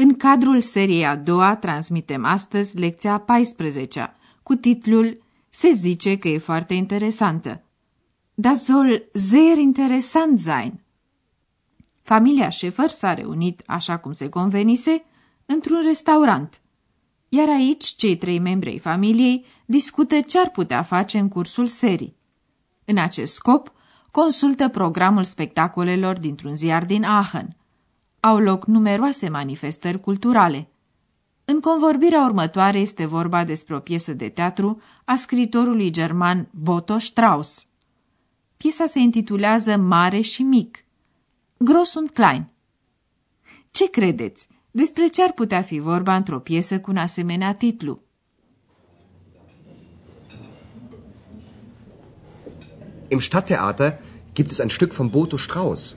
în cadrul seriei a doua transmitem astăzi lecția a 14 cu titlul Se zice că e foarte interesantă. Das soll sehr interessant sein. Familia Șefer s-a reunit, așa cum se convenise, într-un restaurant. Iar aici, cei trei membri ai familiei discută ce ar putea face în cursul serii. În acest scop, consultă programul spectacolelor dintr-un ziar din Aachen. Au loc numeroase manifestări culturale. În convorbirea următoare este vorba despre o piesă de teatru a scritorului german Boto Strauss. Piesa se intitulează Mare și Mic. Gros und Klein. Ce credeți? Despre ce ar putea fi vorba într-o piesă cu un asemenea titlu? Im Stadttheater gibt es ein Stück von Boto Strauß.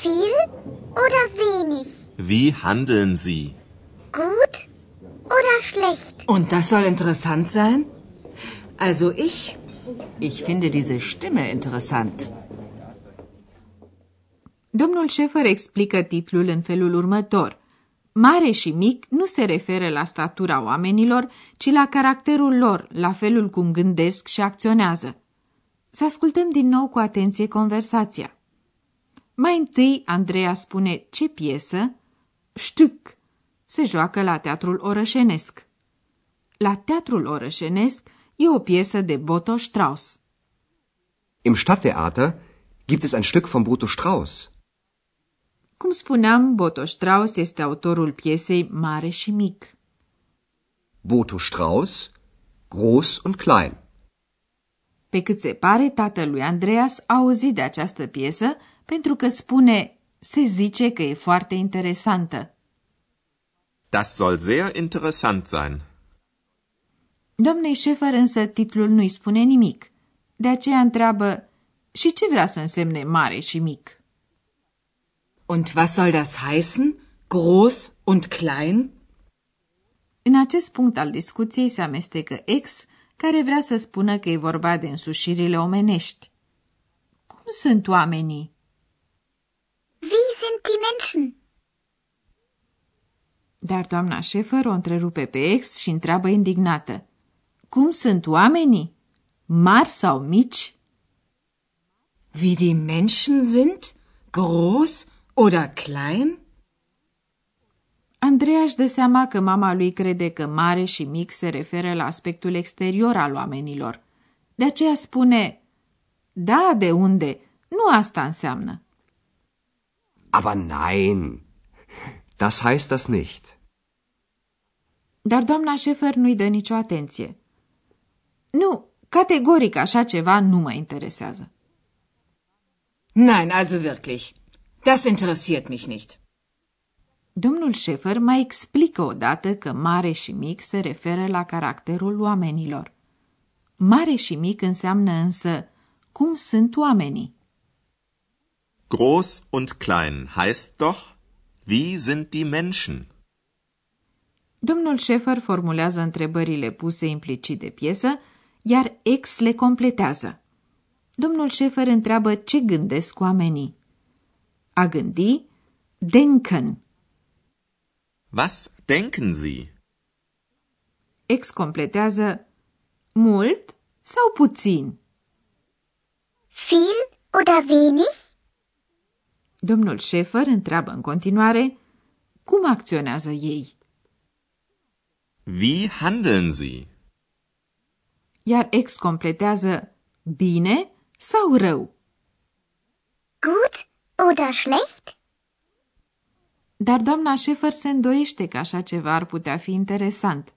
Viel oder wenig? Wie handeln Sie? Gut oder schlecht? Und das soll interessant sein? Also ich, ich finde diese Stimme interessant. Domnul Șefer explică titlul în felul următor. Mare și mic nu se referă la statura oamenilor, ci la caracterul lor, la felul cum gândesc și acționează. Să ascultăm din nou cu atenție conversația. Mai întâi, Andreea spune ce piesă, Stück, se joacă la teatrul orășenesc. La teatrul orășenesc e o piesă de Boto Strauss. Im Stadttheater gibt es ein Stück von Boto Strauß. Cum spuneam, Boto Strauss este autorul piesei Mare și Mic. Boto Strauß, groß und klein. Pe cât se pare, tatălui Andreas a auzit de această piesă pentru că spune, se zice că e foarte interesantă. Das soll sehr interessant sein. Domnei Șefer însă titlul nu-i spune nimic. De aceea întreabă, și ce vrea să însemne mare și mic? Und was soll das heißen? Groß und klein? În acest punct al discuției se amestecă ex, care vrea să spună că e vorba de însușirile omenești. Cum sunt oamenii? Wie sind die Menschen? Dar doamna Șefer o întrerupe pe ex și întreabă indignată. Cum sunt oamenii? Mari sau mici? Wie die Menschen sind? Groß oder klein? Andreea își dă seama că mama lui crede că mare și mic se referă la aspectul exterior al oamenilor. De aceea spune, da, de unde? Nu asta înseamnă. Aber nein, das heißt das nicht. Dar doamna Șefer nu-i dă nicio atenție. Nu, categoric așa ceva nu mă interesează. Nein, also wirklich. Das interessiert mich nicht. Domnul Șefer mai explică odată că mare și mic se referă la caracterul oamenilor. Mare și mic înseamnă însă cum sunt oamenii. Groß und klein heißt doch, wie sind die Menschen? Domnul Șefer formulează întrebările puse implicit de piesă, iar ex le completează. Domnul Șefer întreabă ce gândesc oamenii. A gândi, denken. Was denken Sie? Ex completează mult sau puțin. Viel oder wenig? Domnul Șefer întreabă în continuare cum acționează ei. Wie handeln Sie? Iar ex completează bine sau rău. Gut oder schlecht? Dar doamna Șefer se îndoiește că așa ceva ar putea fi interesant.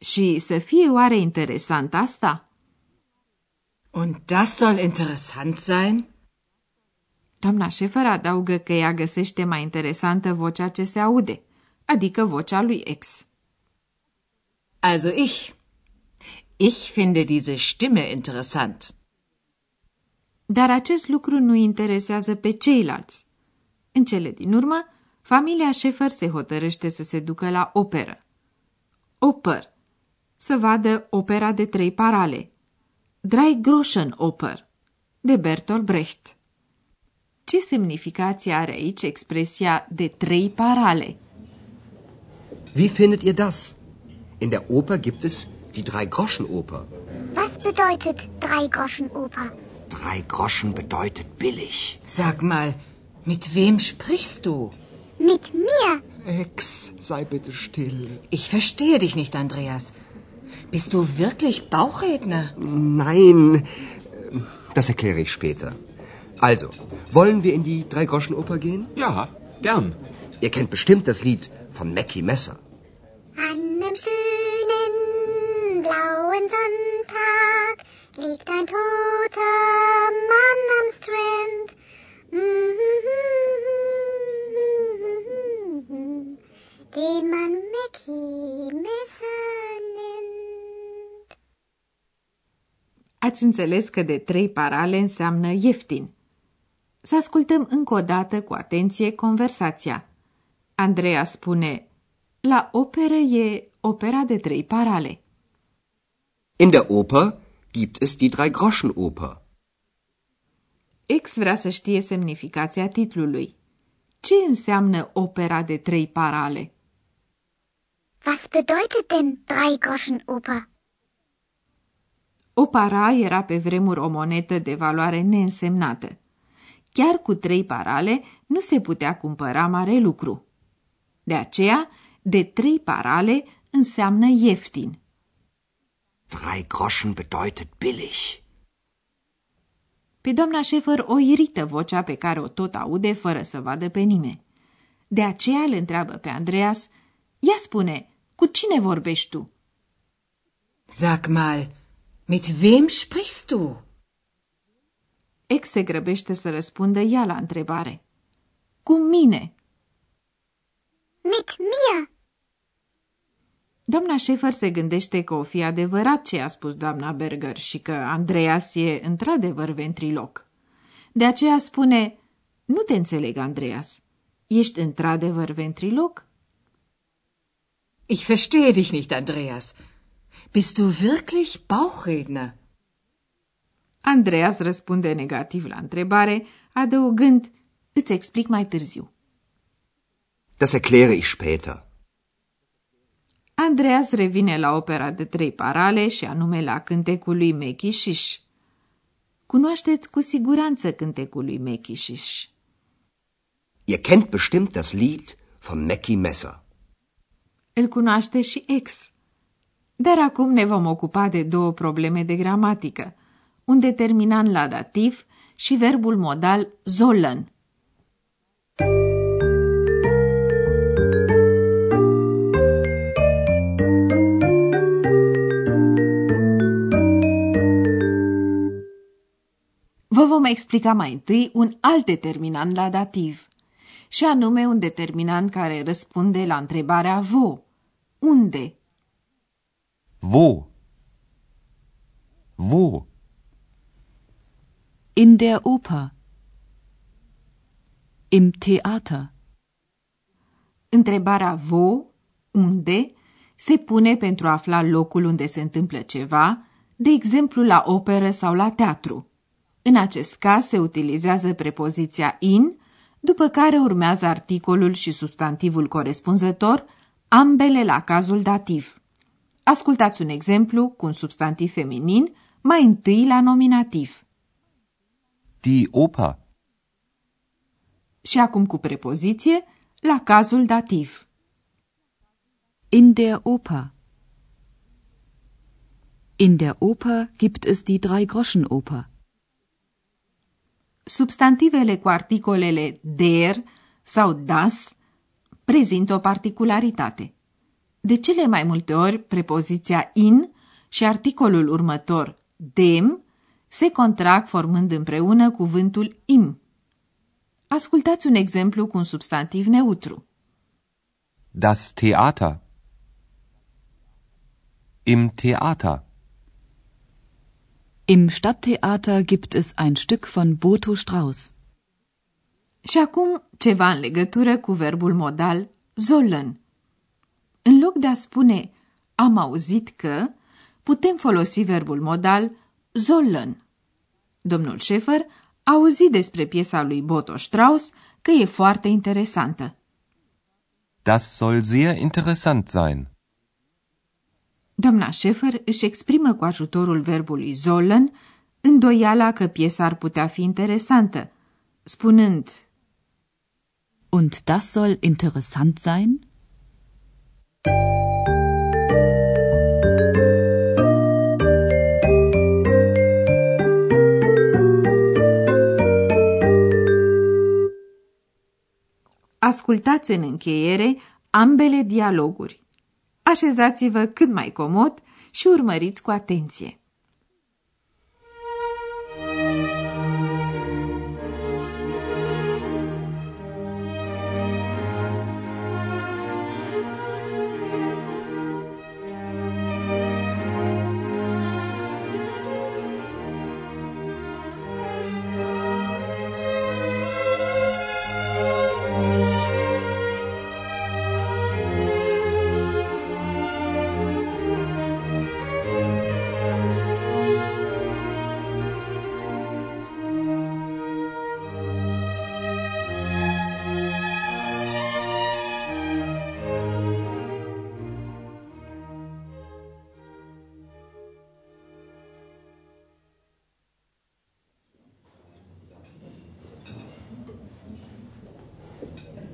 Și să fie oare interesant asta? Und das soll interessant sein? Doamna Șefer adaugă că ea găsește mai interesantă vocea ce se aude, adică vocea lui ex. Also ich. Ich finde diese Stimme interessant. Dar acest lucru nu interesează pe ceilalți. În cele din urmă, familia Șefer se hotărăște să se ducă la operă. Oper. Să vadă opera de trei parale. Drei Groschen Oper. De Bertolt Brecht. Ce semnificație are aici expresia de trei parale? Wie findet ihr das? In der Oper gibt es die Drei-Groschen-Oper. Was bedeutet Drei-Groschen-Oper? Drei Groschen bedeutet billig. Sag mal, mit wem sprichst du? Mit mir. Ex, sei bitte still. Ich verstehe dich nicht, Andreas. Bist du wirklich Bauchredner? Nein, das erkläre ich später. Also, wollen wir in die Drei-Groschen-Oper gehen? Ja, gern. Ihr kennt bestimmt das Lied von Mackie Messer. An einem schönen blauen Sonntag liegt ein toter Mann am Strand. Den man Mackie Messer nennt. Ați înțeles că de trei parale înseamnă ieftin. Să ascultăm încă o dată cu atenție conversația. Andreea spune, la operă e opera de trei parale. In der Oper gibt es die Drei-Groschen-Oper. Ex vrea să știe semnificația titlului. Ce înseamnă opera de trei parale? Was bedeutet denn Drei-Groschen-Oper? O para era pe vremuri o monedă de valoare neînsemnată. Chiar cu trei parale nu se putea cumpăra mare lucru. De aceea, de trei parale înseamnă ieftin. Drei Groschen bedeutet billig. Pe doamna Șefer o irită vocea pe care o tot aude fără să vadă pe nimeni. De aceea îl întreabă pe Andreas, ia spune, cu cine vorbești tu? Sag mal, mit wem sprichst du? Ex se grăbește să răspundă ea la întrebare. Cu mine. Mit mir. Doamna Șefer se gândește că o fi adevărat ce a spus doamna Berger și că Andreas e într-adevăr ventriloc. De aceea spune, nu te înțeleg, Andreas. Ești într-adevăr ventriloc? Ich verstehe dich nicht, Andreas. Bist du wirklich Bauchredner? Andreas răspunde negativ la întrebare, adăugând, îți explic mai târziu. Das erkläre ich später. Andreas revine la opera de trei parale și anume la cântecul lui Mechișiș. Cunoașteți cu siguranță cântecul lui Mechișiș. Ihr kennt bestimmt das Lied von Mackie Messer. Îl cunoaște și ex. Dar acum ne vom ocupa de două probleme de gramatică, un determinant la dativ și verbul modal sollen. Vă vom explica mai întâi un alt determinant la dativ, și anume un determinant care răspunde la întrebarea vo. Unde? Wo? Wo? In der Oper. Im Theater. Întrebarea vo, unde, se pune pentru a afla locul unde se întâmplă ceva, de exemplu la operă sau la teatru. În acest caz se utilizează prepoziția in, după care urmează articolul și substantivul corespunzător, ambele la cazul dativ. Ascultați un exemplu cu un substantiv feminin, mai întâi la nominativ. Die Oper. Și acum cu prepoziție, la cazul dativ. In der Oper. In der Oper gibt es die Drei-Groschen-Oper. Substantivele cu articolele der sau das prezintă o particularitate. De cele mai multe ori, prepoziția in și articolul următor, dem, se contrag formând împreună cuvântul im. Ascultați un exemplu cu un substantiv neutru. Das Theater. Im Theater. Im Stadttheater gibt es ein Stück von Boto Strauß. Și acum ceva în legătură cu verbul modal sollen. În loc de a spune am auzit că, putem folosi verbul modal sollen. Domnul Schäfer a auzit despre piesa lui Boto Strauss că e foarte interesantă. Das soll sehr interessant sein. Doamna Schäfer își exprimă cu ajutorul verbului sollen îndoiala că piesa ar putea fi interesantă, spunând Und das soll interessant sein? Ascultați în încheiere ambele dialoguri. Așezați-vă cât mai comod și urmăriți cu atenție.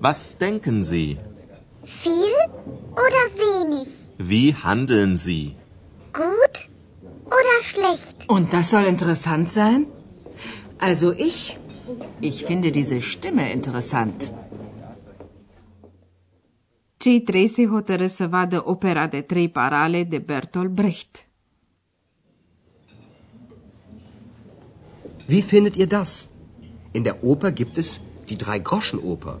Was denken Sie? Viel oder wenig? Wie handeln Sie? Gut oder schlecht? Und das soll interessant sein? Also ich, ich finde diese Stimme interessant. Cei trei se hotără să vadă opera de trei parale de Bertolt Brecht. Wie findet ihr das? In der Oper gibt es die Drei-Groschen-Oper.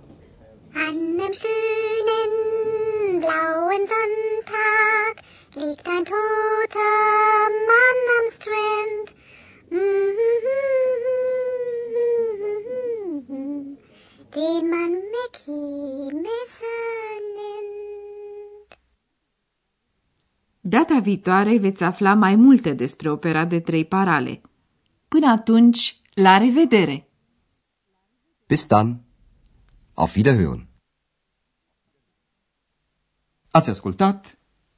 Sonntag liegt ein toter Mann am Strand. Den man Mackie Messer nennt. Data viitoare veți afla mai multe despre opera de trei parale. Până atunci, la revedere! Bis dann. Auf Wiederhören. Ați ascultat